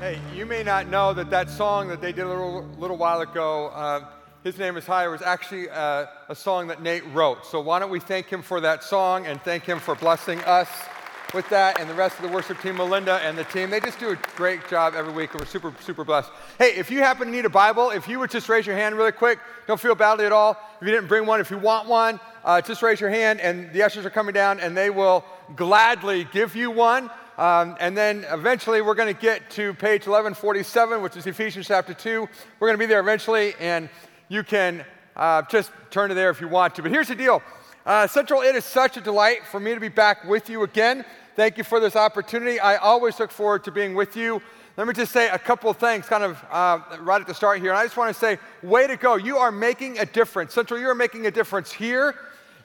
Hey, you may not know that that song that they did a little, little while ago, uh, his name is Higher, was actually uh, a song that Nate wrote. So why don't we thank him for that song and thank him for blessing us with that and the rest of the worship team, Melinda and the team. They just do a great job every week, and we're super, super blessed. Hey, if you happen to need a Bible, if you would just raise your hand really quick, don't feel badly at all. If you didn't bring one, if you want one, uh, just raise your hand, and the ushers are coming down, and they will gladly give you one. Um, and then eventually we're going to get to page 1147, which is Ephesians chapter 2. We're going to be there eventually, and you can uh, just turn to there if you want to. But here's the deal uh, Central, it is such a delight for me to be back with you again. Thank you for this opportunity. I always look forward to being with you. Let me just say a couple of things kind of uh, right at the start here. And I just want to say, way to go. You are making a difference. Central, you are making a difference here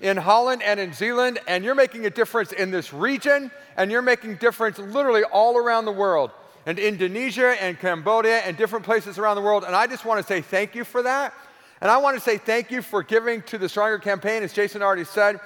in Holland and in Zealand, and you're making a difference in this region, and you're making difference literally all around the world, and Indonesia and Cambodia and different places around the world. And I just want to say thank you for that. And I want to say thank you for giving to the Stronger campaign, as Jason already said.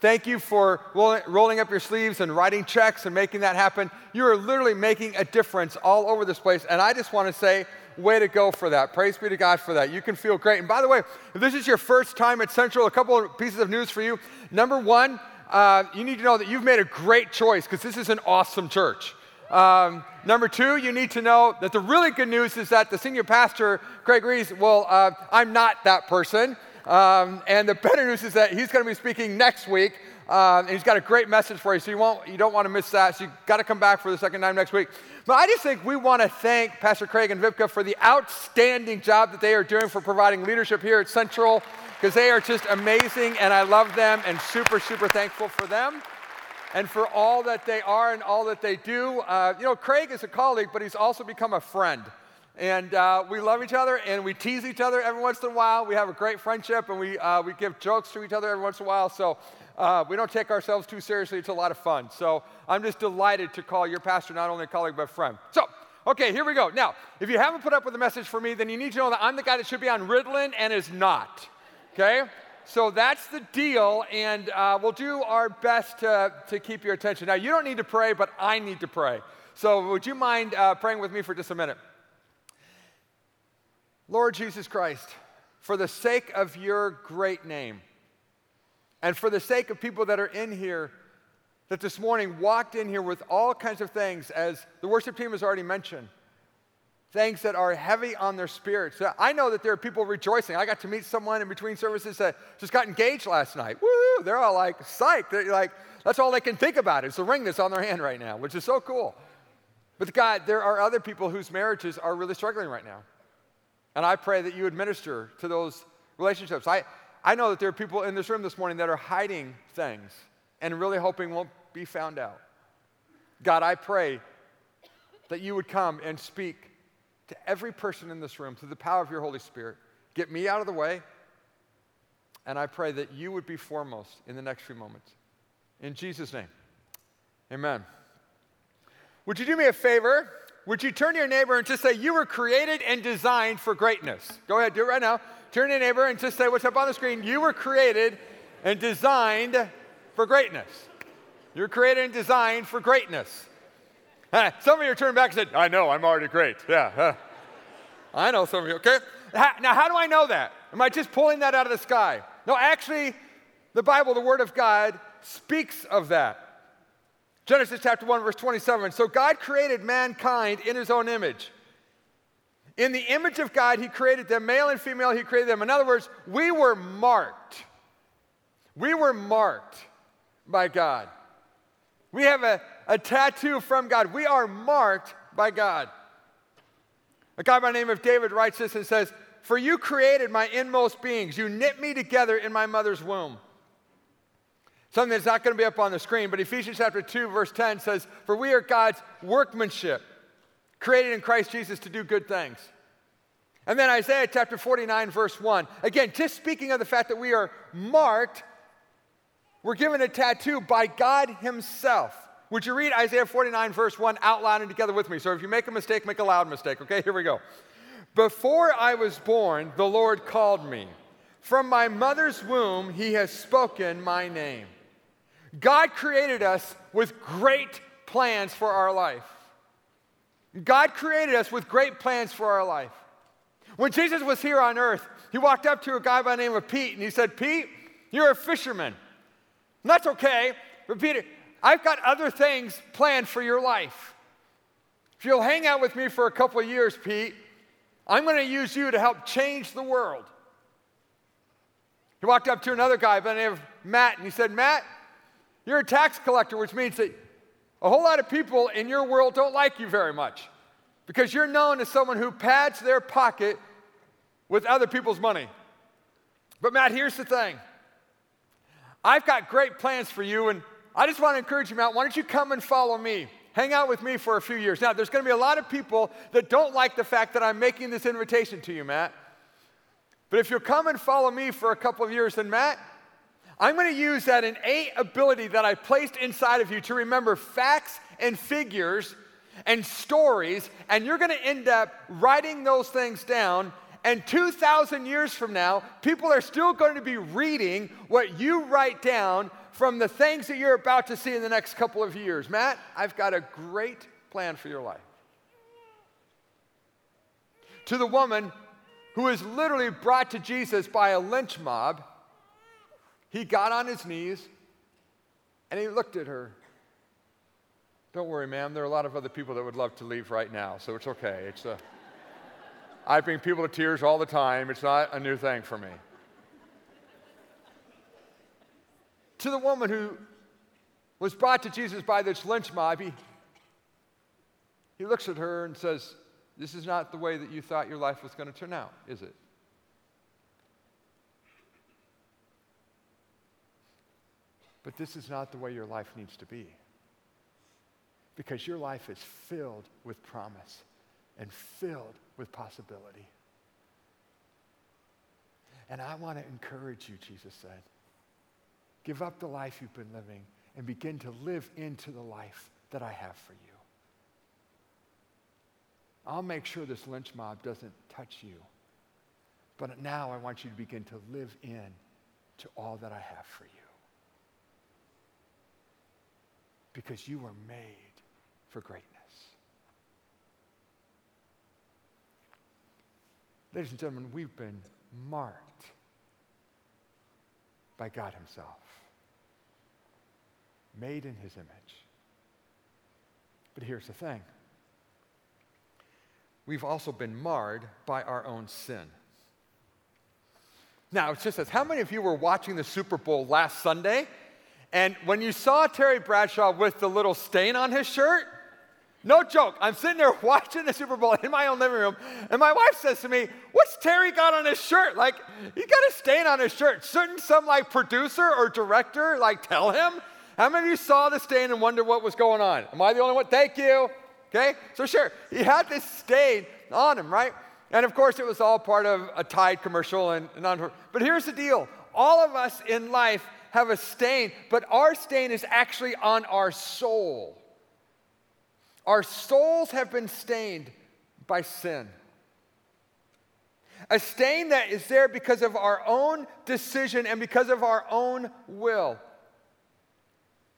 Thank you for rolling, up your sleeves and writing checks and making that happen. You are literally making a difference all over this place. And I just want to say, way to go for that. Praise be to God for that. You can feel great. And by the way, if this is your first time at Central, a couple of pieces of news for you. Number one, uh, you need to know that you've made a great choice because this is an awesome church. Um, number two, you need to know that the really good news is that the senior pastor, Craig Reese, well, uh, I'm not that person. Um, and the better news is that he's going to be speaking next week. Um, and he's got a great message for you, so you, won't, you don't want to miss that. So you've got to come back for the second time next week. But I just think we want to thank Pastor Craig and Vipka for the outstanding job that they are doing for providing leadership here at Central, because they are just amazing, and I love them and super, super thankful for them and for all that they are and all that they do. Uh, you know, Craig is a colleague, but he's also become a friend. And uh, we love each other and we tease each other every once in a while. We have a great friendship and we, uh, we give jokes to each other every once in a while. So uh, we don't take ourselves too seriously. It's a lot of fun. So I'm just delighted to call your pastor not only a colleague but a friend. So, okay, here we go. Now, if you haven't put up with the message for me, then you need to know that I'm the guy that should be on Ritalin and is not. Okay? So that's the deal, and uh, we'll do our best to, to keep your attention. Now, you don't need to pray, but I need to pray. So, would you mind uh, praying with me for just a minute? Lord Jesus Christ, for the sake of your great name, and for the sake of people that are in here that this morning walked in here with all kinds of things, as the worship team has already mentioned, things that are heavy on their spirits. I know that there are people rejoicing. I got to meet someone in between services that just got engaged last night. Woo! They're all like psyched. They're like, that's all they can think about is the ring that's on their hand right now, which is so cool. But God, there are other people whose marriages are really struggling right now. And I pray that you administer to those relationships. I, I know that there are people in this room this morning that are hiding things and really hoping won't be found out. God, I pray that you would come and speak to every person in this room through the power of your Holy Spirit. Get me out of the way, and I pray that you would be foremost in the next few moments. In Jesus' name, amen. Would you do me a favor? Would you turn to your neighbor and just say, You were created and designed for greatness? Go ahead, do it right now. Turn to your neighbor and just say, What's up on the screen? You were created and designed for greatness. You're created and designed for greatness. Some of you are turning back and said, I know, I'm already great. Yeah. I know some of you, okay? Now, how do I know that? Am I just pulling that out of the sky? No, actually, the Bible, the Word of God, speaks of that. Genesis chapter 1, verse 27. So God created mankind in his own image. In the image of God, he created them, male and female, he created them. In other words, we were marked. We were marked by God. We have a, a tattoo from God. We are marked by God. A guy by the name of David writes this and says, For you created my inmost beings. You knit me together in my mother's womb. Something that's not going to be up on the screen, but Ephesians chapter 2, verse 10 says, For we are God's workmanship, created in Christ Jesus to do good things. And then Isaiah chapter 49, verse 1. Again, just speaking of the fact that we are marked, we're given a tattoo by God Himself. Would you read Isaiah 49, verse 1 out loud and together with me? So if you make a mistake, make a loud mistake, okay? Here we go. Before I was born, the Lord called me. From my mother's womb, He has spoken my name. God created us with great plans for our life. God created us with great plans for our life. When Jesus was here on earth, he walked up to a guy by the name of Pete and he said, Pete, you're a fisherman. And that's okay, but Peter, I've got other things planned for your life. If you'll hang out with me for a couple of years, Pete, I'm going to use you to help change the world. He walked up to another guy by the name of Matt and he said, Matt, you're a tax collector, which means that a whole lot of people in your world don't like you very much because you're known as someone who pads their pocket with other people's money. But, Matt, here's the thing I've got great plans for you, and I just want to encourage you, Matt. Why don't you come and follow me? Hang out with me for a few years. Now, there's going to be a lot of people that don't like the fact that I'm making this invitation to you, Matt. But if you'll come and follow me for a couple of years, then, Matt, I'm going to use that innate ability that I placed inside of you to remember facts and figures and stories, and you're going to end up writing those things down and 2,000 years from now, people are still going to be reading what you write down from the things that you're about to see in the next couple of years. Matt, I've got a great plan for your life. To the woman who was literally brought to Jesus by a lynch mob, he got on his knees and he looked at her. Don't worry, ma'am. There are a lot of other people that would love to leave right now, so it's okay. It's uh, a. I bring people to tears all the time. It's not a new thing for me. to the woman who was brought to Jesus by this lynch mob, he, he looks at her and says, This is not the way that you thought your life was going to turn out, is it? But this is not the way your life needs to be. Because your life is filled with promise and filled with possibility. And I want to encourage you, Jesus said. Give up the life you've been living and begin to live into the life that I have for you. I'll make sure this lynch mob doesn't touch you. But now I want you to begin to live in to all that I have for you. Because you were made for greatness. Ladies and gentlemen, we've been marked by God Himself, made in His image. But here's the thing we've also been marred by our own sin. Now, it's just this how many of you were watching the Super Bowl last Sunday? And when you saw Terry Bradshaw with the little stain on his shirt, no joke. I'm sitting there watching the Super Bowl in my own living room, and my wife says to me, What's Terry got on his shirt? Like, he got a stain on his shirt. Shouldn't some like producer or director like tell him? How many of you saw the stain and wonder what was going on? Am I the only one? Thank you. Okay? So, sure, he had this stain on him, right? And of course, it was all part of a Tide commercial and, and on. But here's the deal all of us in life have a stain, but our stain is actually on our soul. Our souls have been stained by sin. A stain that is there because of our own decision and because of our own will.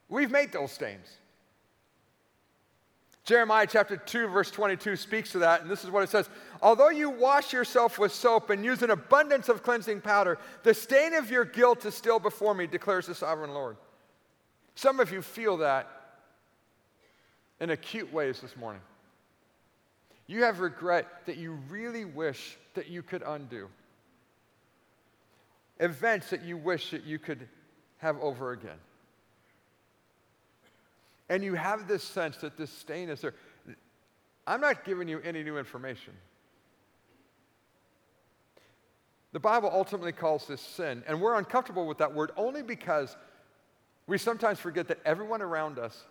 We've made those stains. Jeremiah chapter 2, verse 22 speaks to that, and this is what it says Although you wash yourself with soap and use an abundance of cleansing powder, the stain of your guilt is still before me, declares the sovereign Lord. Some of you feel that in acute ways this morning. You have regret that you really wish that you could undo. Events that you wish that you could have over again. And you have this sense that this stain is there. I'm not giving you any new information. The Bible ultimately calls this sin, and we're uncomfortable with that word only because we sometimes forget that everyone around us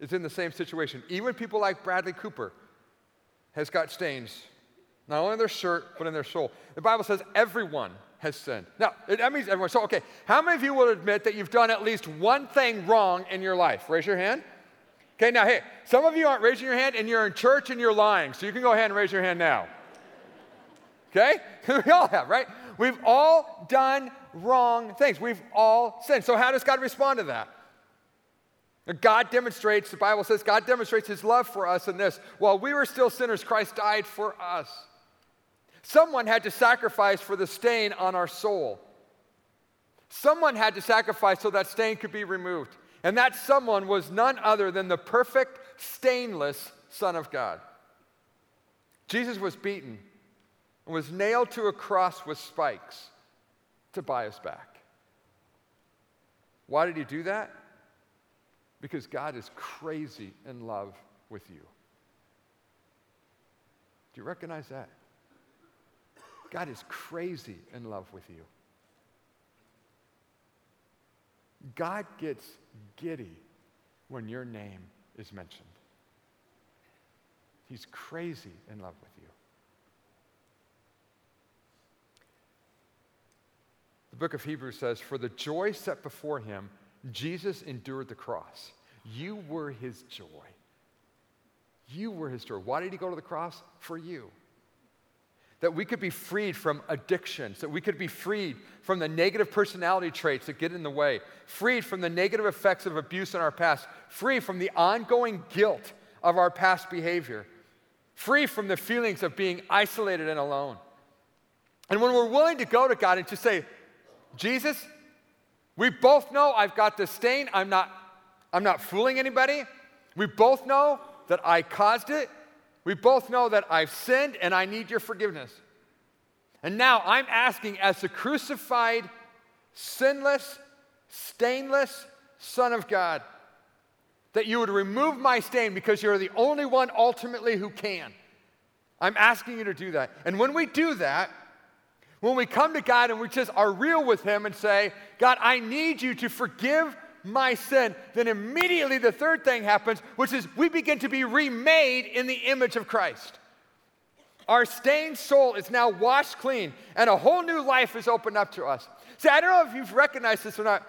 is in the same situation. Even people like Bradley Cooper has got stains, not only in their shirt, but in their soul. The Bible says everyone has sinned. Now, that means everyone. So, okay, how many of you will admit that you've done at least one thing wrong in your life? Raise your hand. Okay, now, hey, some of you aren't raising your hand and you're in church and you're lying, so you can go ahead and raise your hand now. Okay? we all have, right? We've all done wrong things. We've all sinned. So, how does God respond to that? God demonstrates, the Bible says, God demonstrates his love for us in this. While we were still sinners, Christ died for us. Someone had to sacrifice for the stain on our soul. Someone had to sacrifice so that stain could be removed. And that someone was none other than the perfect, stainless Son of God. Jesus was beaten and was nailed to a cross with spikes to buy us back. Why did he do that? Because God is crazy in love with you. Do you recognize that? God is crazy in love with you. God gets giddy when your name is mentioned. He's crazy in love with you. The book of Hebrews says, For the joy set before him, Jesus endured the cross. You were his joy. You were his joy. Why did he go to the cross? For you that we could be freed from addictions, that we could be freed from the negative personality traits that get in the way, freed from the negative effects of abuse in our past, free from the ongoing guilt of our past behavior, free from the feelings of being isolated and alone. And when we're willing to go to God and to say, Jesus, we both know I've got the stain, I'm not, I'm not fooling anybody. We both know that I caused it. We both know that I've sinned and I need your forgiveness. And now I'm asking, as the crucified, sinless, stainless Son of God, that you would remove my stain because you're the only one ultimately who can. I'm asking you to do that. And when we do that, when we come to God and we just are real with Him and say, God, I need you to forgive my sin, then immediately the third thing happens, which is we begin to be remade in the image of Christ. Our stained soul is now washed clean, and a whole new life is opened up to us. See, I don't know if you've recognized this or not,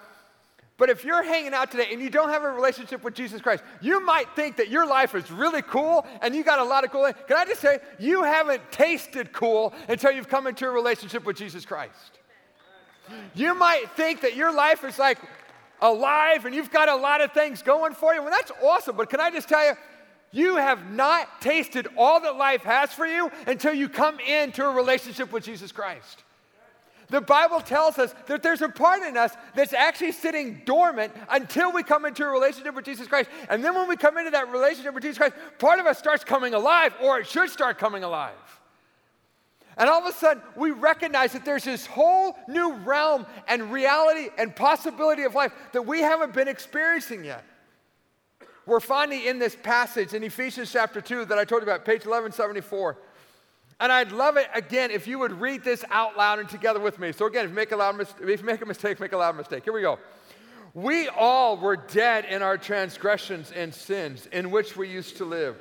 but if you're hanging out today and you don't have a relationship with Jesus Christ, you might think that your life is really cool and you got a lot of cool. Can I just say, you haven't tasted cool until you've come into a relationship with Jesus Christ. You might think that your life is like alive and you've got a lot of things going for you. Well, that's awesome. But can I just tell you, you have not tasted all that life has for you until you come into a relationship with Jesus Christ. The Bible tells us that there's a part in us that's actually sitting dormant until we come into a relationship with Jesus Christ. And then when we come into that relationship with Jesus Christ, part of us starts coming alive, or it should start coming alive. And all of a sudden, we recognize that there's this whole new realm and reality and possibility of life that we haven't been experiencing yet. We're finding in this passage in Ephesians chapter 2 that I told you about, page 1174. And I'd love it again if you would read this out loud and together with me. So, again, if you make a, loud mis- if you make a mistake, make a loud mistake. Here we go. We all were dead in our transgressions and sins in which we used to live.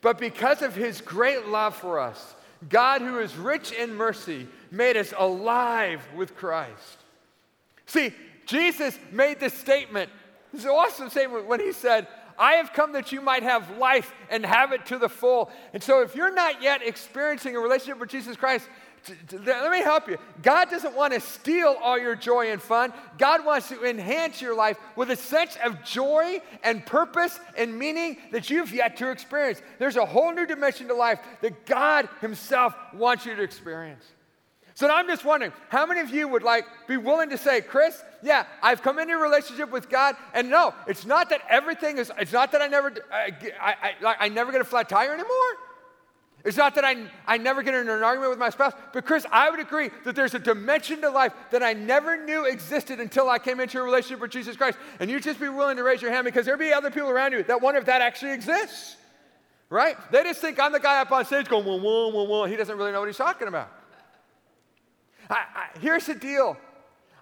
But because of his great love for us, God, who is rich in mercy, made us alive with Christ. See, Jesus made this statement, this awesome statement, when he said, I have come that you might have life and have it to the full. And so, if you're not yet experiencing a relationship with Jesus Christ, let me help you. God doesn't want to steal all your joy and fun. God wants to enhance your life with a sense of joy and purpose and meaning that you've yet to experience. There's a whole new dimension to life that God Himself wants you to experience. So I'm just wondering, how many of you would like be willing to say, Chris, yeah, I've come into a relationship with God, and no, it's not that everything is. It's not that I never, I, I, I, I never get a flat tire anymore. It's not that I, I never get into an argument with my spouse, but Chris, I would agree that there's a dimension to life that I never knew existed until I came into a relationship with Jesus Christ. And you just be willing to raise your hand because there'll be other people around you that wonder if that actually exists. Right? They just think I'm the guy up on stage going, whoa, whoa, whoa, whoa. He doesn't really know what he's talking about. I, I, here's the deal.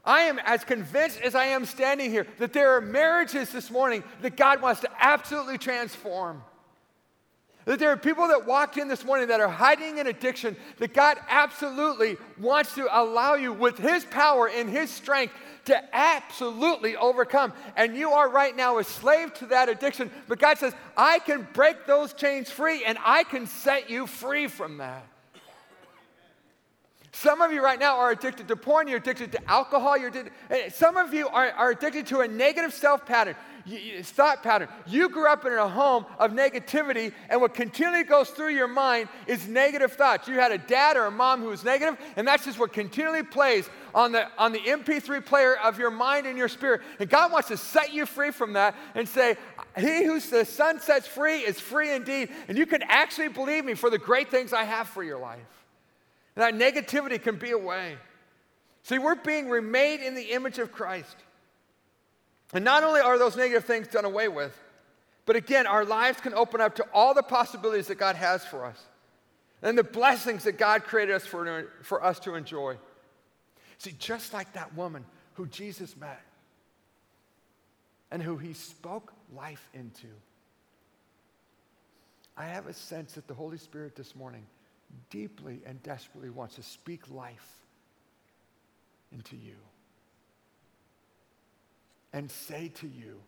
I am as convinced as I am standing here that there are marriages this morning that God wants to absolutely transform. That there are people that walked in this morning that are hiding in addiction, that God absolutely wants to allow you with His power and His strength to absolutely overcome. And you are right now a slave to that addiction, but God says, I can break those chains free and I can set you free from that. Some of you right now are addicted to porn, you're addicted to alcohol, you're addicted, eh, some of you are, are addicted to a negative self pattern. Thought pattern. You grew up in a home of negativity, and what continually goes through your mind is negative thoughts. You had a dad or a mom who was negative, and that's just what continually plays on the, on the MP3 player of your mind and your spirit. And God wants to set you free from that and say, He who the Son sets free is free indeed. And you can actually believe me for the great things I have for your life. And that negativity can be away. See, we're being remade in the image of Christ. And not only are those negative things done away with, but again, our lives can open up to all the possibilities that God has for us and the blessings that God created us for, for us to enjoy. See, just like that woman who Jesus met and who he spoke life into, I have a sense that the Holy Spirit this morning deeply and desperately wants to speak life into you and say to you,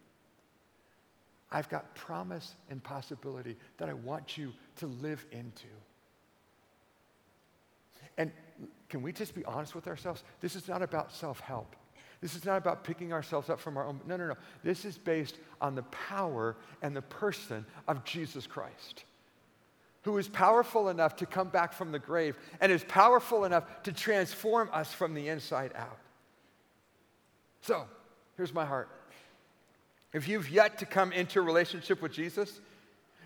I've got promise and possibility that I want you to live into. And can we just be honest with ourselves? This is not about self help. This is not about picking ourselves up from our own. No, no, no. This is based on the power and the person of Jesus Christ, who is powerful enough to come back from the grave and is powerful enough to transform us from the inside out. So, Here's my heart. If you've yet to come into a relationship with Jesus,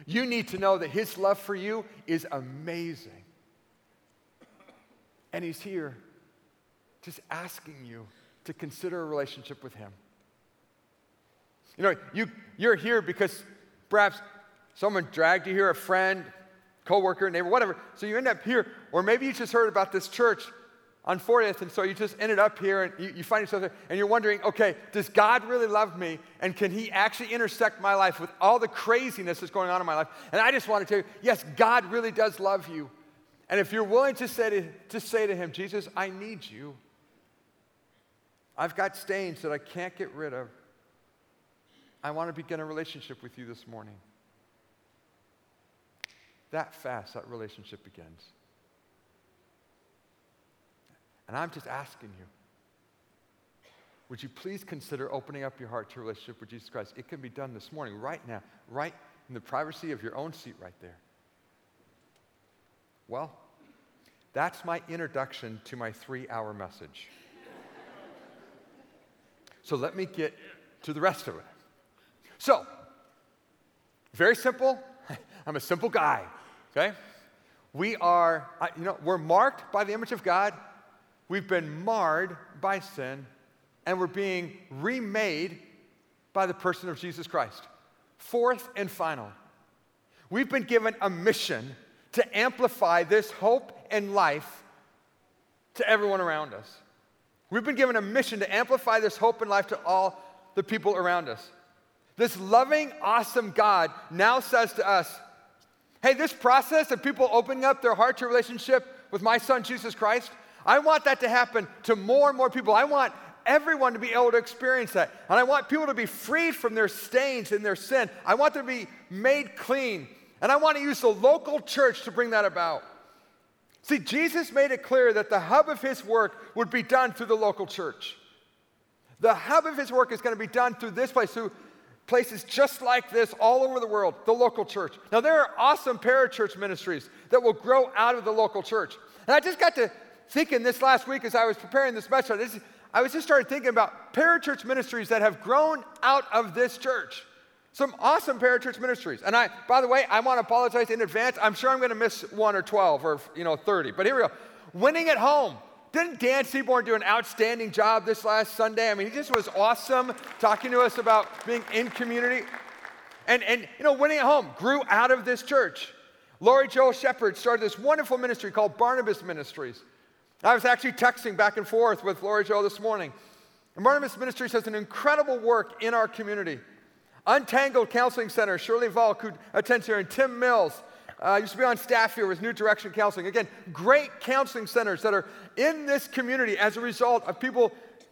you need to know that his love for you is amazing. And he's here just asking you to consider a relationship with him. You know, you, you're here because perhaps someone dragged you here, a friend, coworker, neighbor, whatever. So you end up here, or maybe you just heard about this church on 40th, and so you just ended up here and you, you, find yourself there, and you're wondering, okay, does God really love me? And can He actually intersect my life with all the craziness that's going on in my life? And I just want to tell you, yes, God really does love you. And if you're willing to say to, to say to Him, Jesus, I need you. I've got stains that I can't get rid of. I want to begin a relationship with you this morning. That fast, that relationship begins. And I'm just asking you would you please consider opening up your heart to a relationship with Jesus Christ? It can be done this morning, right now, right in the privacy of your own seat right there. Well, that's my introduction to my three hour message. so let me get to the rest of it. So, very simple. I'm a simple guy, okay? We are, you know, we're marked by the image of God. We've been marred by sin, and we're being remade by the person of Jesus Christ. Fourth and final, we've been given a mission to amplify this hope and life to everyone around us. We've been given a mission to amplify this hope and life to all the people around us. This loving, awesome God now says to us, hey, this process of people opening up their heart to relationship with my son, Jesus Christ, I want that to happen to more and more people. I want everyone to be able to experience that. And I want people to be freed from their stains and their sin. I want them to be made clean. And I want to use the local church to bring that about. See, Jesus made it clear that the hub of his work would be done through the local church. The hub of his work is going to be done through this place, through places just like this all over the world, the local church. Now, there are awesome parachurch ministries that will grow out of the local church. And I just got to thinking this last week as I was preparing this message, this, I was just started thinking about parachurch ministries that have grown out of this church. Some awesome parachurch ministries. And I, by the way, I want to apologize in advance. I'm sure I'm going to miss one or 12 or, you know, 30. But here we go. Winning at home. Didn't Dan Seaborn do an outstanding job this last Sunday? I mean, he just was awesome talking to us about being in community. And, and you know, winning at home grew out of this church. Lori Joel Shepard started this wonderful ministry called Barnabas Ministries. I was actually texting back and forth with Lori Joe this morning. Barnabas Ministries does an incredible work in our community. Untangled Counseling Center, Shirley Volk, who attends here, and Tim Mills, uh, used to be on staff here with New Direction Counseling. Again, great counseling centers that are in this community as a result of people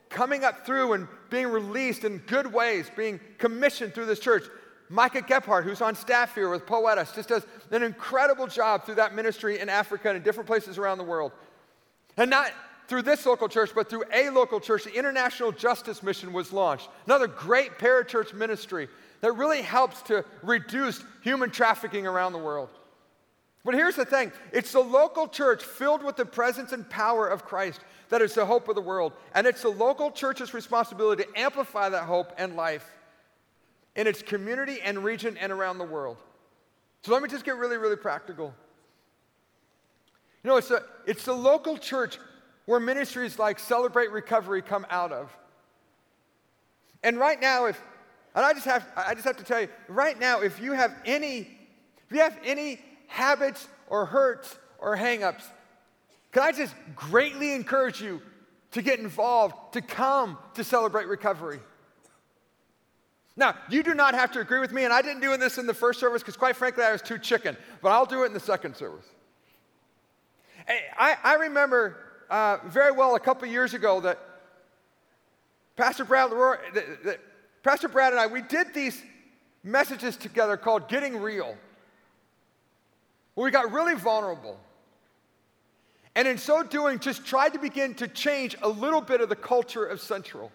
coming up through and being released in good ways, being commissioned through this church. Micah Gephardt, who's on staff here with Poetas, just does an incredible job through that ministry in Africa and in different places around the world. And not through this local church, but through a local church, the International Justice Mission was launched. Another great parachurch ministry that really helps to reduce human trafficking around the world. But here's the thing it's the local church filled with the presence and power of Christ that is the hope of the world. And it's the local church's responsibility to amplify that hope and life in its community and region and around the world. So let me just get really, really practical. You know, it's, a, it's the local church where ministries like Celebrate Recovery come out of. And right now, if, and I just have, I just have to tell you, right now, if you have any, if you have any habits or hurts or hangups, can I just greatly encourage you to get involved, to come to celebrate recovery? Now, you do not have to agree with me, and I didn't do this in the first service because, quite frankly, I was too chicken, but I'll do it in the second service. I, I remember uh, very well a couple years ago that Pastor Brad, that, that Pastor Brad and I, we did these messages together called Getting Real, where we got really vulnerable. And in so doing, just tried to begin to change a little bit of the culture of Central.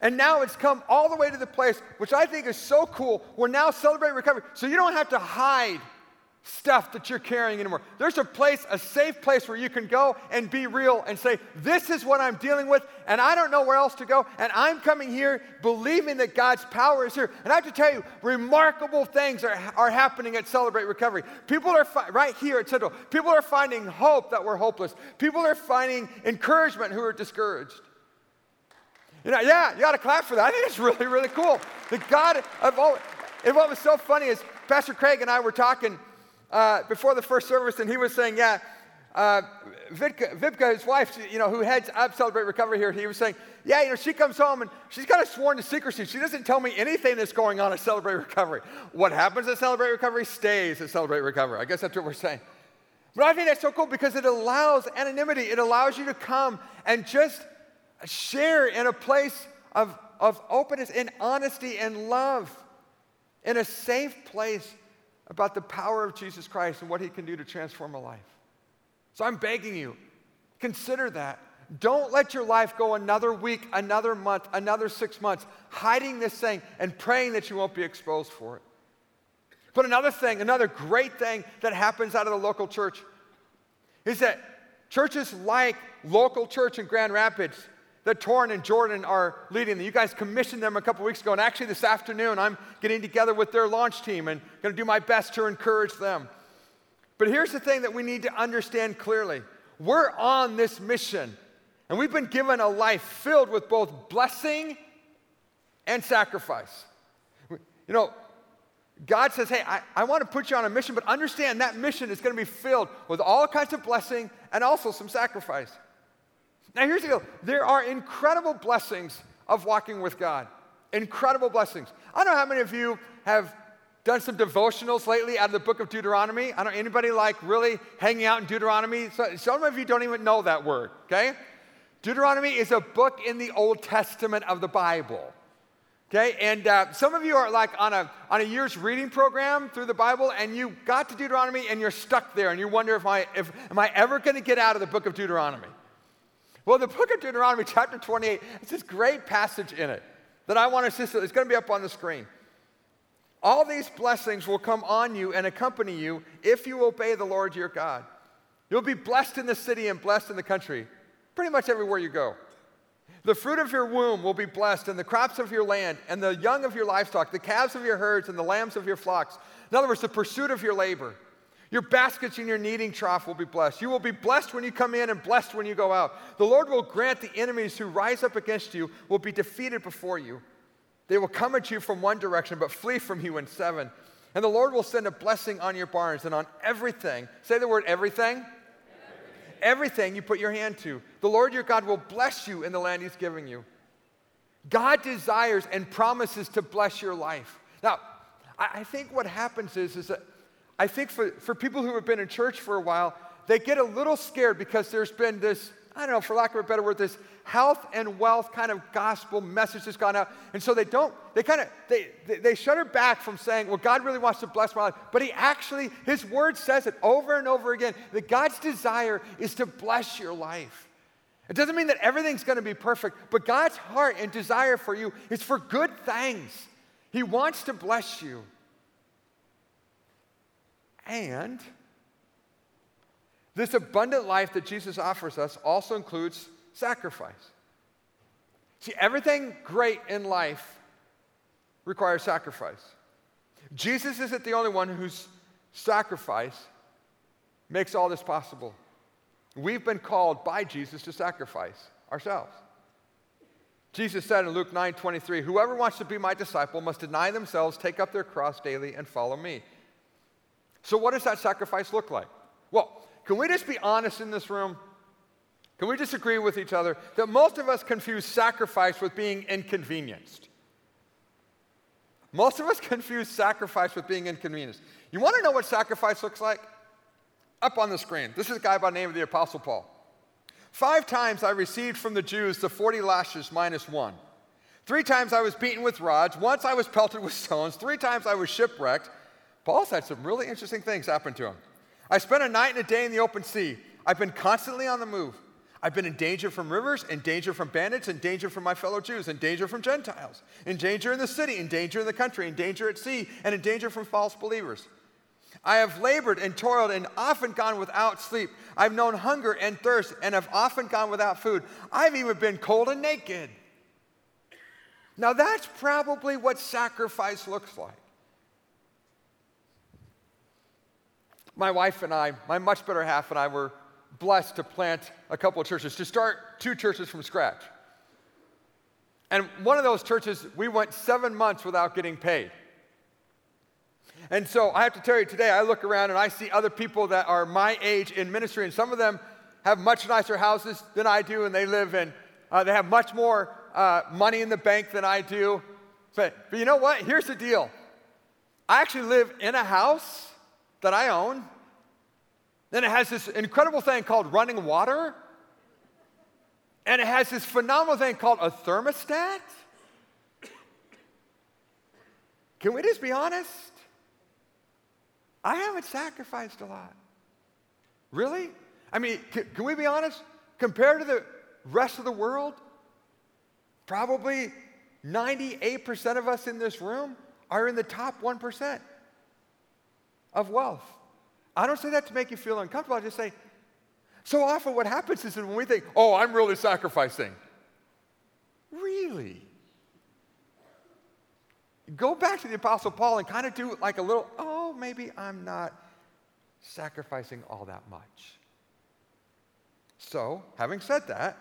And now it's come all the way to the place, which I think is so cool. We're now celebrating recovery. So you don't have to hide stuff that you're carrying anymore. There's a place, a safe place where you can go and be real and say, This is what I'm dealing with, and I don't know where else to go. And I'm coming here believing that God's power is here. And I have to tell you, remarkable things are, are happening at Celebrate Recovery. People are, fi- right here at Central, people are finding hope that were hopeless. People are finding encouragement who are discouraged. You know, yeah, you got to clap for that. I think it's really, really cool. The God of all, and what was so funny is Pastor Craig and I were talking uh, before the first service, and he was saying, yeah, uh, Vitka, Vipka, his wife, you know, who heads up Celebrate Recovery here, he was saying, yeah, you know, she comes home and she's kind of sworn to secrecy. She doesn't tell me anything that's going on at Celebrate Recovery. What happens at Celebrate Recovery stays at Celebrate Recovery. I guess that's what we're saying. But I think that's so cool because it allows anonymity. It allows you to come and just share in a place of, of openness and honesty and love in a safe place about the power of Jesus Christ and what he can do to transform a life. So I'm begging you, consider that. Don't let your life go another week, another month, another six months hiding this thing and praying that you won't be exposed for it. But another thing, another great thing that happens out of the local church is that churches like local church in Grand Rapids that Torrin and Jordan are leading. You guys commissioned them a couple weeks ago, and actually this afternoon I'm getting together with their launch team and going to do my best to encourage them. But here's the thing that we need to understand clearly we're on this mission, and we've been given a life filled with both blessing and sacrifice. You know, God says, Hey, I, I want to put you on a mission, but understand that mission is going to be filled with all kinds of blessing and also some sacrifice. Now, here's the deal there are incredible blessings of walking with God. Incredible blessings. I don't know how many of you have done some devotionals lately out of the book of Deuteronomy. I don't anybody like really hanging out in Deuteronomy. So, some of you don't even know that word, okay? Deuteronomy is a book in the Old Testament of the Bible. Okay, and uh, some of you are like on a, on a year's reading program through the Bible, and you got to Deuteronomy and you're stuck there, and you wonder if I, if, am I ever going to get out of the book of Deuteronomy? Well, the book of Deuteronomy, chapter 28, it's this great passage in it that I want to see. It's going to be up on the screen. All these blessings will come on you and accompany you if you obey the Lord your God. You'll be blessed in the city and blessed in the country, pretty much everywhere you go. The fruit of your womb will be blessed, and the crops of your land, and the young of your livestock, the calves of your herds, and the lambs of your flocks. In other words, the pursuit of your labor. Your baskets and your kneading trough will be blessed. You will be blessed when you come in and blessed when you go out. The Lord will grant the enemies who rise up against you will be defeated before you. They will come at you from one direction, but flee from you in seven. And the Lord will send a blessing on your barns and on everything. Say the word everything. Everything, everything you put your hand to. The Lord your God will bless you in the land he's giving you. God desires and promises to bless your life. Now, I think what happens is, is that I think for, for people who have been in church for a while, they get a little scared because there's been this I don't know, for lack of a better word, this health and wealth kind of gospel message that's gone out. And so they don't, they kind of, they, they, they shudder back from saying, well, God really wants to bless my life. But he actually, his word says it over and over again that God's desire is to bless your life. It doesn't mean that everything's going to be perfect, but God's heart and desire for you is for good things. He wants to bless you. And this abundant life that Jesus offers us also includes sacrifice. See, everything great in life requires sacrifice. Jesus isn't the only one whose sacrifice makes all this possible. We've been called by Jesus to sacrifice ourselves. Jesus said in Luke 9 23, Whoever wants to be my disciple must deny themselves, take up their cross daily, and follow me. So, what does that sacrifice look like? Well, can we just be honest in this room? Can we just agree with each other that most of us confuse sacrifice with being inconvenienced? Most of us confuse sacrifice with being inconvenienced. You want to know what sacrifice looks like? Up on the screen. This is a guy by the name of the Apostle Paul. Five times I received from the Jews the 40 lashes minus one. Three times I was beaten with rods. Once I was pelted with stones. Three times I was shipwrecked. Paul's had some really interesting things happen to him. I spent a night and a day in the open sea. I've been constantly on the move. I've been in danger from rivers, in danger from bandits, in danger from my fellow Jews, in danger from Gentiles, in danger in the city, in danger in the country, in danger at sea, and in danger from false believers. I have labored and toiled and often gone without sleep. I've known hunger and thirst and have often gone without food. I've even been cold and naked. Now, that's probably what sacrifice looks like. My wife and I, my much better half and I, were blessed to plant a couple of churches, to start two churches from scratch. And one of those churches, we went seven months without getting paid. And so I have to tell you today, I look around and I see other people that are my age in ministry, and some of them have much nicer houses than I do, and they live in, uh, they have much more uh, money in the bank than I do. But, but you know what? Here's the deal I actually live in a house that I own. Then it has this incredible thing called running water. And it has this phenomenal thing called a thermostat. Can we just be honest? I haven't sacrificed a lot. Really? I mean, can, can we be honest? Compared to the rest of the world, probably 98% of us in this room are in the top 1% of wealth. I don't say that to make you feel uncomfortable. I just say, so often what happens is that when we think, oh, I'm really sacrificing. Really? Go back to the Apostle Paul and kind of do like a little, oh, maybe I'm not sacrificing all that much. So, having said that,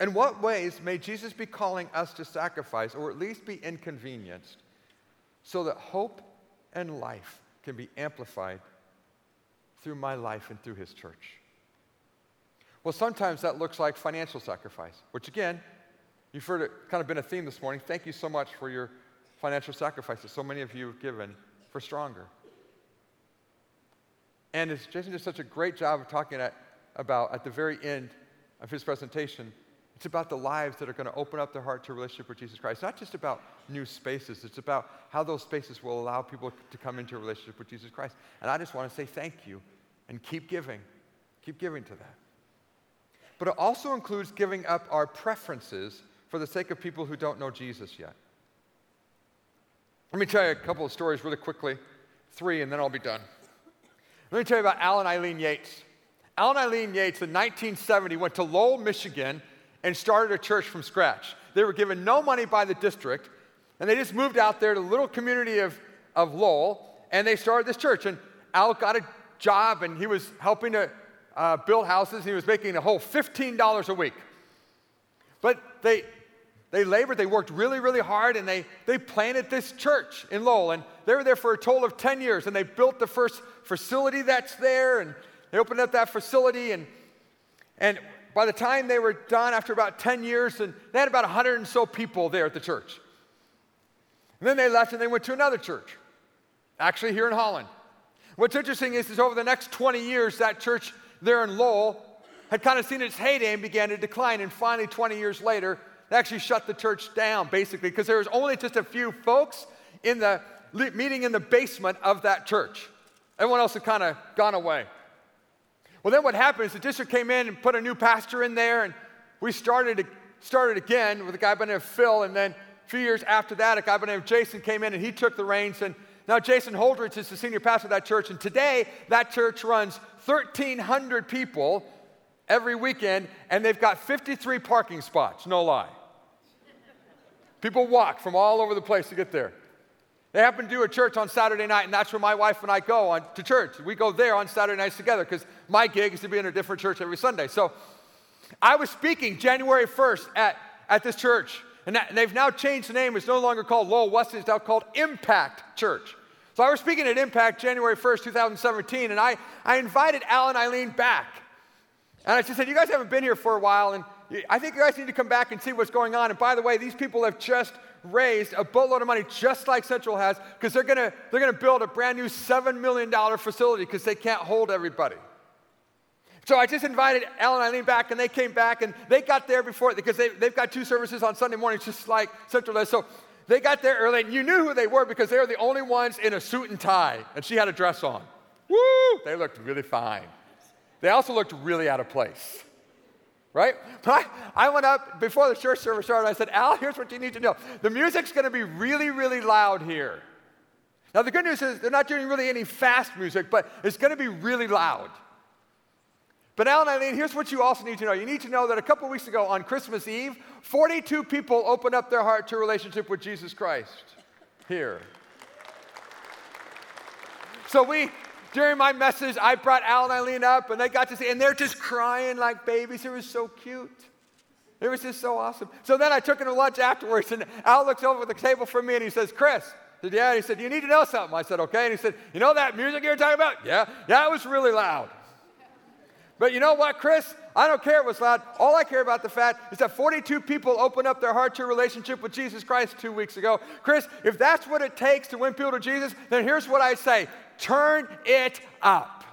in what ways may Jesus be calling us to sacrifice or at least be inconvenienced so that hope and life can be amplified through my life and through his church? Well, sometimes that looks like financial sacrifice, which again, you've heard it kind of been a theme this morning. Thank you so much for your financial sacrifices so many of you have given for Stronger. And as Jason did such a great job of talking at, about at the very end of his presentation, it's about the lives that are going to open up their heart to relationship with Jesus Christ. It's not just about new spaces, it's about how those spaces will allow people to come into a relationship with Jesus Christ. And I just want to say thank you and keep giving. Keep giving to that. But it also includes giving up our preferences for the sake of people who don't know Jesus yet. Let me tell you a couple of stories really quickly, three, and then I'll be done. Let me tell you about Alan Eileen Yates. Alan Eileen Yates in 1970 went to Lowell, Michigan and started a church from scratch. They were given no money by the district, and they just moved out there to the little community of, of Lowell, and they started this church. And Al got a job, and he was helping to uh, build houses. He was making a whole $15 a week. But they, they labored, they worked really, really hard, and they, they planted this church in Lowell. And they were there for a total of 10 years, and they built the first facility that's there, and they opened up that facility. And, and by the time they were done, after about 10 years, and they had about 100 and so people there at the church. And then they left and they went to another church, actually here in Holland. What's interesting is, is over the next 20 years, that church there in Lowell had kind of seen its heyday and began to decline. And finally, 20 years later, they actually shut the church down, basically, because there was only just a few folks in the meeting in the basement of that church. Everyone else had kind of gone away. Well, then what happened is the district came in and put a new pastor in there, and we started, started again with a guy by the name of Phil. And then a few years after that, a guy by the name of Jason came in and he took the reins. And now Jason Holdridge is the senior pastor of that church. And today, that church runs 1,300 people every weekend, and they've got 53 parking spots, no lie. People walk from all over the place to get there. They happen to do a church on Saturday night, and that's where my wife and I go on, to church. We go there on Saturday nights together because my gig is to be in a different church every Sunday. So I was speaking January 1st at, at this church, and, that, and they've now changed the name. It's no longer called Lowell Weston, it's now called Impact Church. So I was speaking at Impact January 1st, 2017, and I, I invited Al and Eileen back. And I just said, You guys haven't been here for a while, and I think you guys need to come back and see what's going on. And by the way, these people have just raised a boatload of money, just like Central has, because they're gonna, they're gonna build a brand new $7 million facility because they can't hold everybody. So I just invited Al and Eileen back, and they came back, and they got there before, because they, they've got two services on Sunday mornings, just like Central does. So they got there early, and you knew who they were because they were the only ones in a suit and tie, and she had a dress on. Woo! They looked really fine. They also looked really out of place right? I, I went up before the church service started. I said, Al, here's what you need to know. The music's going to be really, really loud here. Now, the good news is they're not doing really any fast music, but it's going to be really loud. But Al and Eileen, here's what you also need to know. You need to know that a couple weeks ago on Christmas Eve, 42 people opened up their heart to a relationship with Jesus Christ here. So we during my message, I brought Al and Eileen up, and they got to see, and they're just crying like babies. It was so cute. It was just so awesome. So then I took them to lunch afterwards, and Al looks over the table for me, and he says, Chris, I said, yeah. He said, you need to know something. I said, okay. And he said, you know that music you were talking about? Yeah. Yeah, it was really loud. But you know what, Chris? I don't care it was loud. All I care about the fact is that 42 people opened up their heart to a relationship with Jesus Christ two weeks ago. Chris, if that's what it takes to win people to Jesus, then here's what I say turn it up.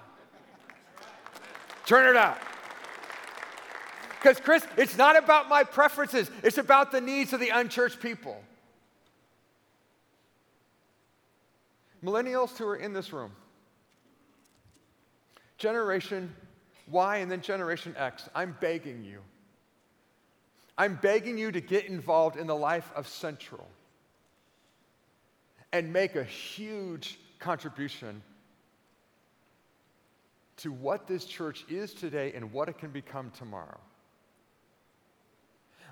Turn it up. Because, Chris, it's not about my preferences, it's about the needs of the unchurched people. Millennials who are in this room, Generation Y and then Generation X, I'm begging you. I'm begging you to get involved in the life of Central and make a huge contribution to what this church is today and what it can become tomorrow.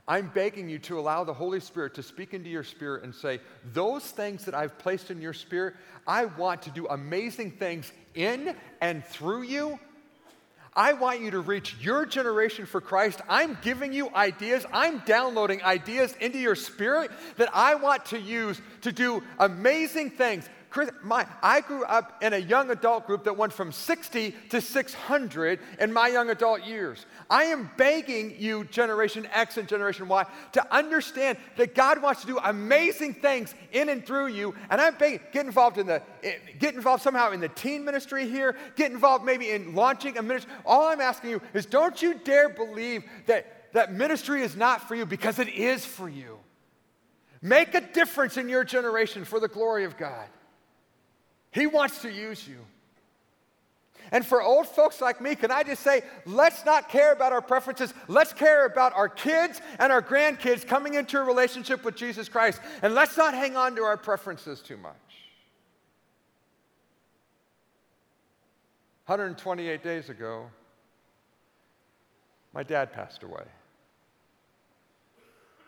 I'm begging you to allow the Holy Spirit to speak into your spirit and say, Those things that I've placed in your spirit, I want to do amazing things in and through you I want you to reach your generation for Christ. I'm giving you ideas. I'm downloading ideas into your spirit that I want to use to do amazing things. My, I grew up in a young adult group that went from 60 to 600 in my young adult years. I am begging you, Generation X and Generation Y, to understand that God wants to do amazing things in and through you. And I'm begging, get involved in the, eh, get involved somehow in the teen ministry here, get involved maybe in launching a ministry. All I'm asking you is don't you dare believe that, that ministry is not for you because it is for you. Make a difference in your generation for the glory of God. He wants to use you. And for old folks like me, can I just say, let's not care about our preferences. Let's care about our kids and our grandkids coming into a relationship with Jesus Christ. And let's not hang on to our preferences too much. 128 days ago, my dad passed away.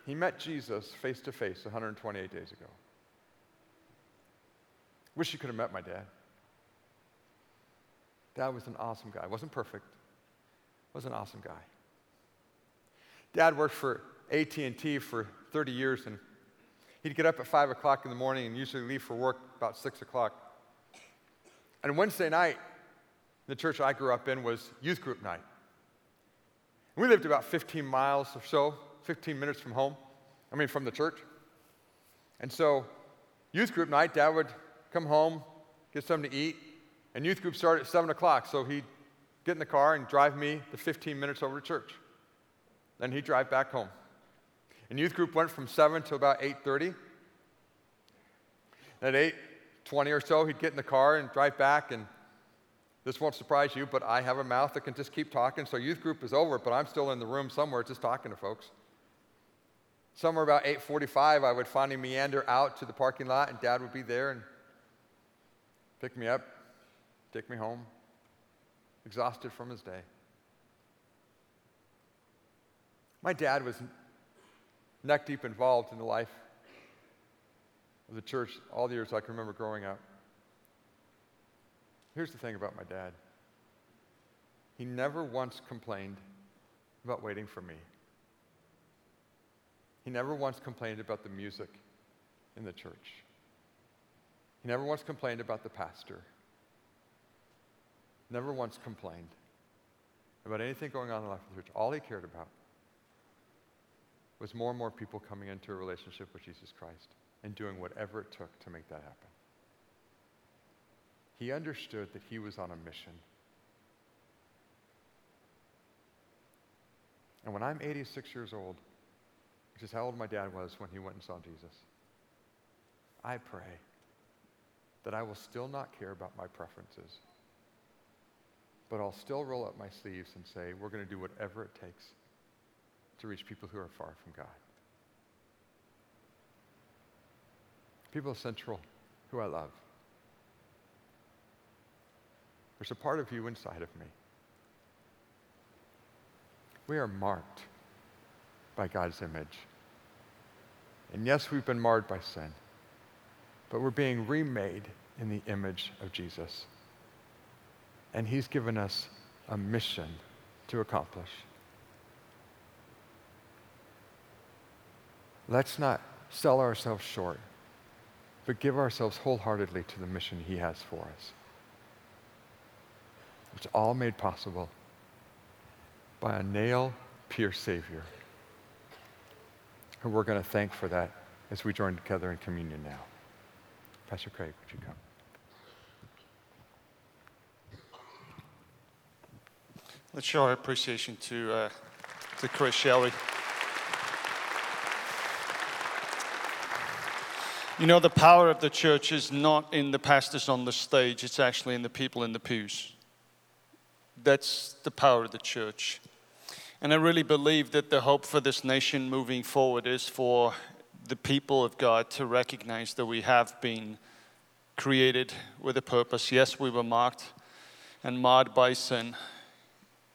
He met Jesus face to face 128 days ago. Wish you could have met my dad. Dad was an awesome guy. Wasn't perfect. Was an awesome guy. Dad worked for AT&T for 30 years, and he'd get up at 5 o'clock in the morning and usually leave for work about 6 o'clock. And Wednesday night, the church I grew up in was youth group night. We lived about 15 miles or so, 15 minutes from home, I mean, from the church. And so, youth group night, Dad would come home, get something to eat, and youth group started at 7 o'clock, so he'd get in the car and drive me the 15 minutes over to church. Then he'd drive back home. And youth group went from 7 to about 8.30. At 8.20 or so, he'd get in the car and drive back. And this won't surprise you, but I have a mouth that can just keep talking. So youth group is over, but I'm still in the room somewhere just talking to folks. Somewhere about 8.45, I would finally meander out to the parking lot, and Dad would be there and pick me up, take me home, exhausted from his day. My dad was neck deep involved in the life of the church all the years I can remember growing up. Here's the thing about my dad he never once complained about waiting for me. He never once complained about the music in the church. He never once complained about the pastor. Never once complained about anything going on in the life of the church. All he cared about was more and more people coming into a relationship with Jesus Christ and doing whatever it took to make that happen. He understood that he was on a mission. And when I'm 86 years old, which is how old my dad was when he went and saw Jesus, I pray that I will still not care about my preferences, but I'll still roll up my sleeves and say, we're going to do whatever it takes to reach people who are far from God. People of Central who I love. There's a part of you inside of me. We are marked by God's image. And yes, we've been marred by sin, but we're being remade in the image of Jesus. And He's given us a mission to accomplish. Let's not sell ourselves short, but give ourselves wholeheartedly to the mission He has for us. It's all made possible by a nail pierced Savior, who we're going to thank for that as we join together in communion now. Pastor Craig, would you come? Let's show our appreciation to, uh, to Chris, shall we? You know, the power of the church is not in the pastors on the stage, it's actually in the people in the pews. That's the power of the church. And I really believe that the hope for this nation moving forward is for the people of God to recognize that we have been created with a purpose. Yes, we were marked and marred by sin.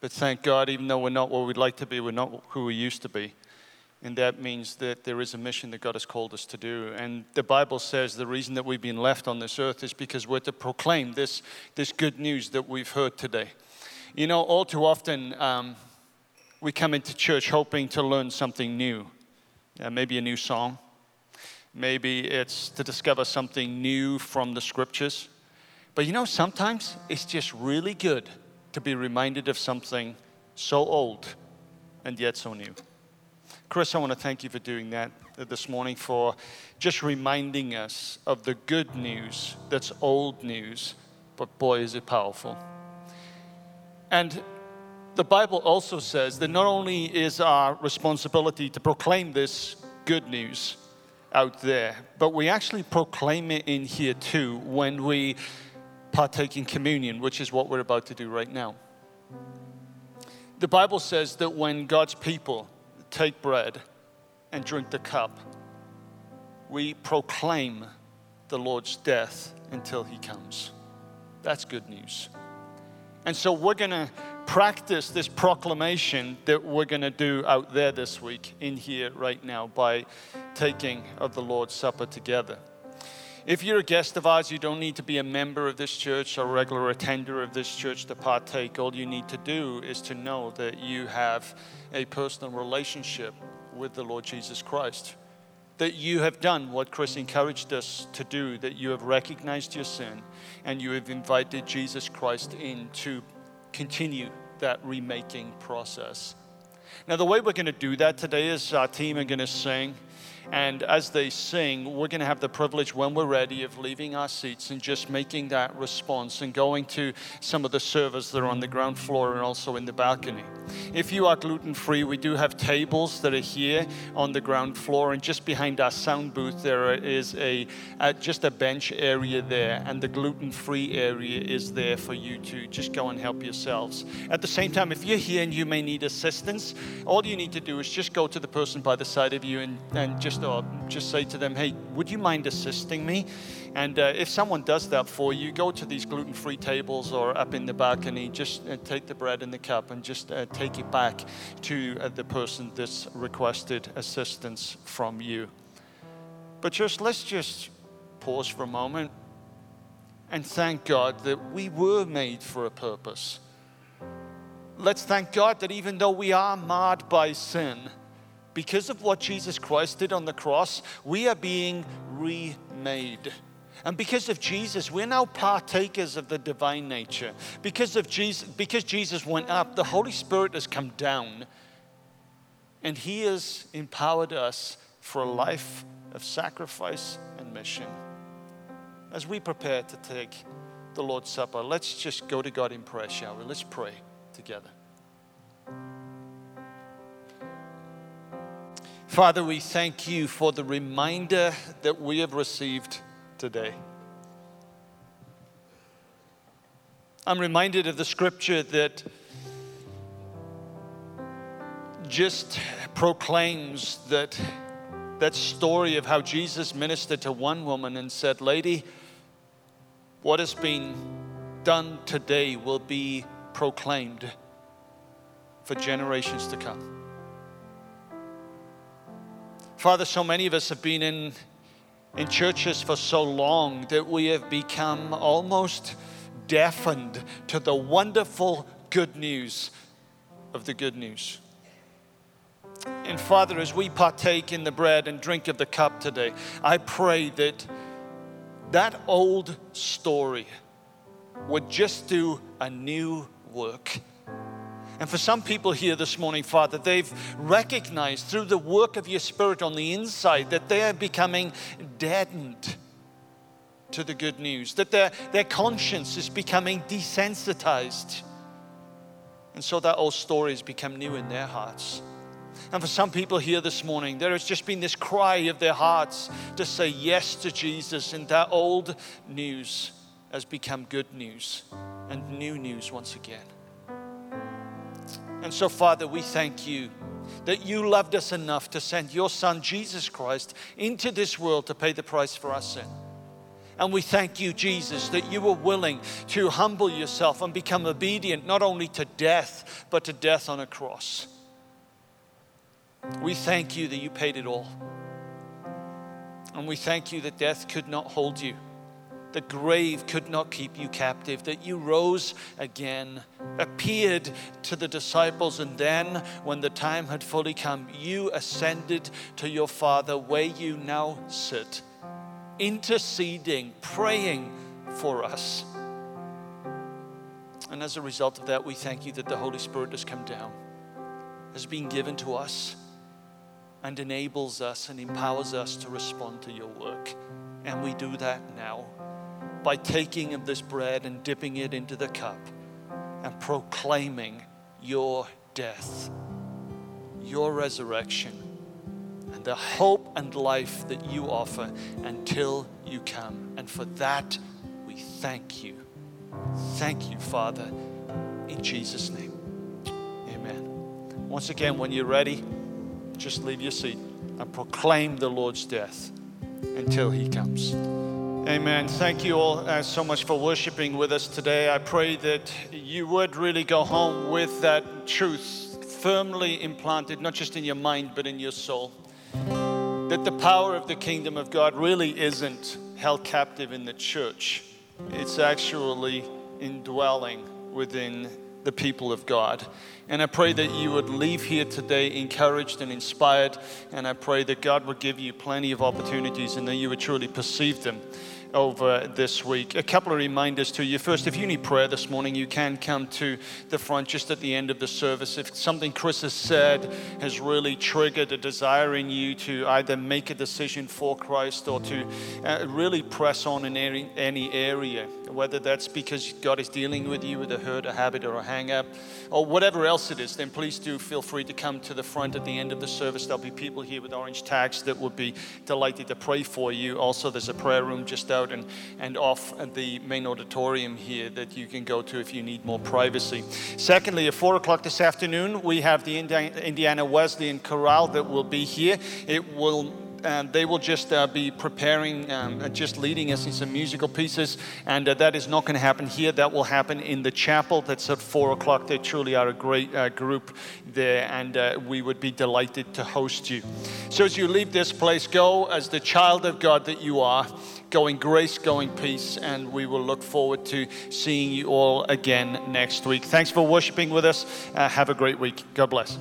But thank God, even though we're not what we'd like to be, we're not who we used to be. And that means that there is a mission that God has called us to do. And the Bible says the reason that we've been left on this earth is because we're to proclaim this, this good news that we've heard today. You know, all too often um, we come into church hoping to learn something new. Uh, maybe a new song. Maybe it's to discover something new from the scriptures. But you know, sometimes it's just really good to be reminded of something so old and yet so new. Chris, I want to thank you for doing that this morning, for just reminding us of the good news that's old news, but boy, is it powerful. And the Bible also says that not only is our responsibility to proclaim this good news out there, but we actually proclaim it in here too when we partake in communion, which is what we're about to do right now. The Bible says that when God's people take bread and drink the cup, we proclaim the Lord's death until he comes. That's good news. And so we're going to practice this proclamation that we're going to do out there this week, in here right now, by taking of the Lord's Supper together. If you're a guest of ours, you don't need to be a member of this church or a regular attender of this church to partake. All you need to do is to know that you have a personal relationship with the Lord Jesus Christ. That you have done what Chris encouraged us to do, that you have recognized your sin and you have invited Jesus Christ in to continue that remaking process. Now, the way we're going to do that today is our team are going to sing And as they sing, we're going to have the privilege when we're ready of leaving our seats and just making that response and going to some of the servers that are on the ground floor and also in the balcony. If you are gluten free, we do have tables that are here on the ground floor, and just behind our sound booth, there is a, just a bench area there, and the gluten free area is there for you to just go and help yourselves. At the same time, if you're here and you may need assistance, all you need to do is just go to the person by the side of you and, and just, uh, just say to them, hey, would you mind assisting me? And uh, if someone does that for you, go to these gluten free tables or up in the balcony, just uh, take the bread and the cup and just uh, take it back to uh, the person that's requested assistance from you. But just let's just pause for a moment and thank God that we were made for a purpose. Let's thank God that even though we are marred by sin, because of what Jesus Christ did on the cross, we are being remade. And because of Jesus, we're now partakers of the divine nature. Because of Jesus, because Jesus went up, the Holy Spirit has come down and he has empowered us for a life of sacrifice and mission. As we prepare to take the Lord's Supper, let's just go to God in prayer, shall we? Let's pray together. Father, we thank you for the reminder that we have received today. I'm reminded of the scripture that just proclaims that that story of how Jesus ministered to one woman and said, "Lady, what has been done today will be proclaimed for generations to come." Father, so many of us have been in in churches for so long that we have become almost deafened to the wonderful good news of the good news. And Father, as we partake in the bread and drink of the cup today, I pray that that old story would just do a new work and for some people here this morning, Father, they've recognized through the work of your Spirit on the inside that they are becoming deadened to the good news, that their, their conscience is becoming desensitized. And so that old story has become new in their hearts. And for some people here this morning, there has just been this cry of their hearts to say yes to Jesus, and that old news has become good news and new news once again. And so, Father, we thank you that you loved us enough to send your Son, Jesus Christ, into this world to pay the price for our sin. And we thank you, Jesus, that you were willing to humble yourself and become obedient not only to death, but to death on a cross. We thank you that you paid it all. And we thank you that death could not hold you the grave could not keep you captive, that you rose again, appeared to the disciples, and then, when the time had fully come, you ascended to your Father, where you now sit, interceding, praying for us. And as a result of that, we thank you that the Holy Spirit has come down, has been given to us, and enables us and empowers us to respond to your work. And we do that now by taking of this bread and dipping it into the cup and proclaiming your death, your resurrection, and the hope and life that you offer until you come. And for that, we thank you. Thank you, Father, in Jesus' name. Amen. Once again, when you're ready, just leave your seat and proclaim the Lord's death until he comes. Amen. Thank you all uh, so much for worshiping with us today. I pray that you would really go home with that truth firmly implanted, not just in your mind, but in your soul. That the power of the kingdom of God really isn't held captive in the church, it's actually indwelling within the people of God. And I pray that you would leave here today encouraged and inspired. And I pray that God would give you plenty of opportunities and that you would truly perceive them over this week. A couple of reminders to you. First, if you need prayer this morning, you can come to the front just at the end of the service. If something Chris has said has really triggered a desire in you to either make a decision for Christ or to uh, really press on in any, any area, whether that's because God is dealing with you with a hurt, a habit, or a hang up, or whatever else it is, then please do feel free to come to the front at the end of the service. There'll be people here with orange tags that would be delighted to pray for you. Also, there's a prayer room just out and, and off at the main auditorium here that you can go to if you need more privacy. Secondly, at 4 o'clock this afternoon, we have the Indiana Wesleyan Chorale that will be here. It will um, they will just uh, be preparing, um, just leading us in some musical pieces. And uh, that is not going to happen here. That will happen in the chapel. That's at 4 o'clock. They truly are a great uh, group there, and uh, we would be delighted to host you. So as you leave this place, go as the child of God that you are. Go in grace, go in peace, and we will look forward to seeing you all again next week. Thanks for worshiping with us. Uh, have a great week. God bless.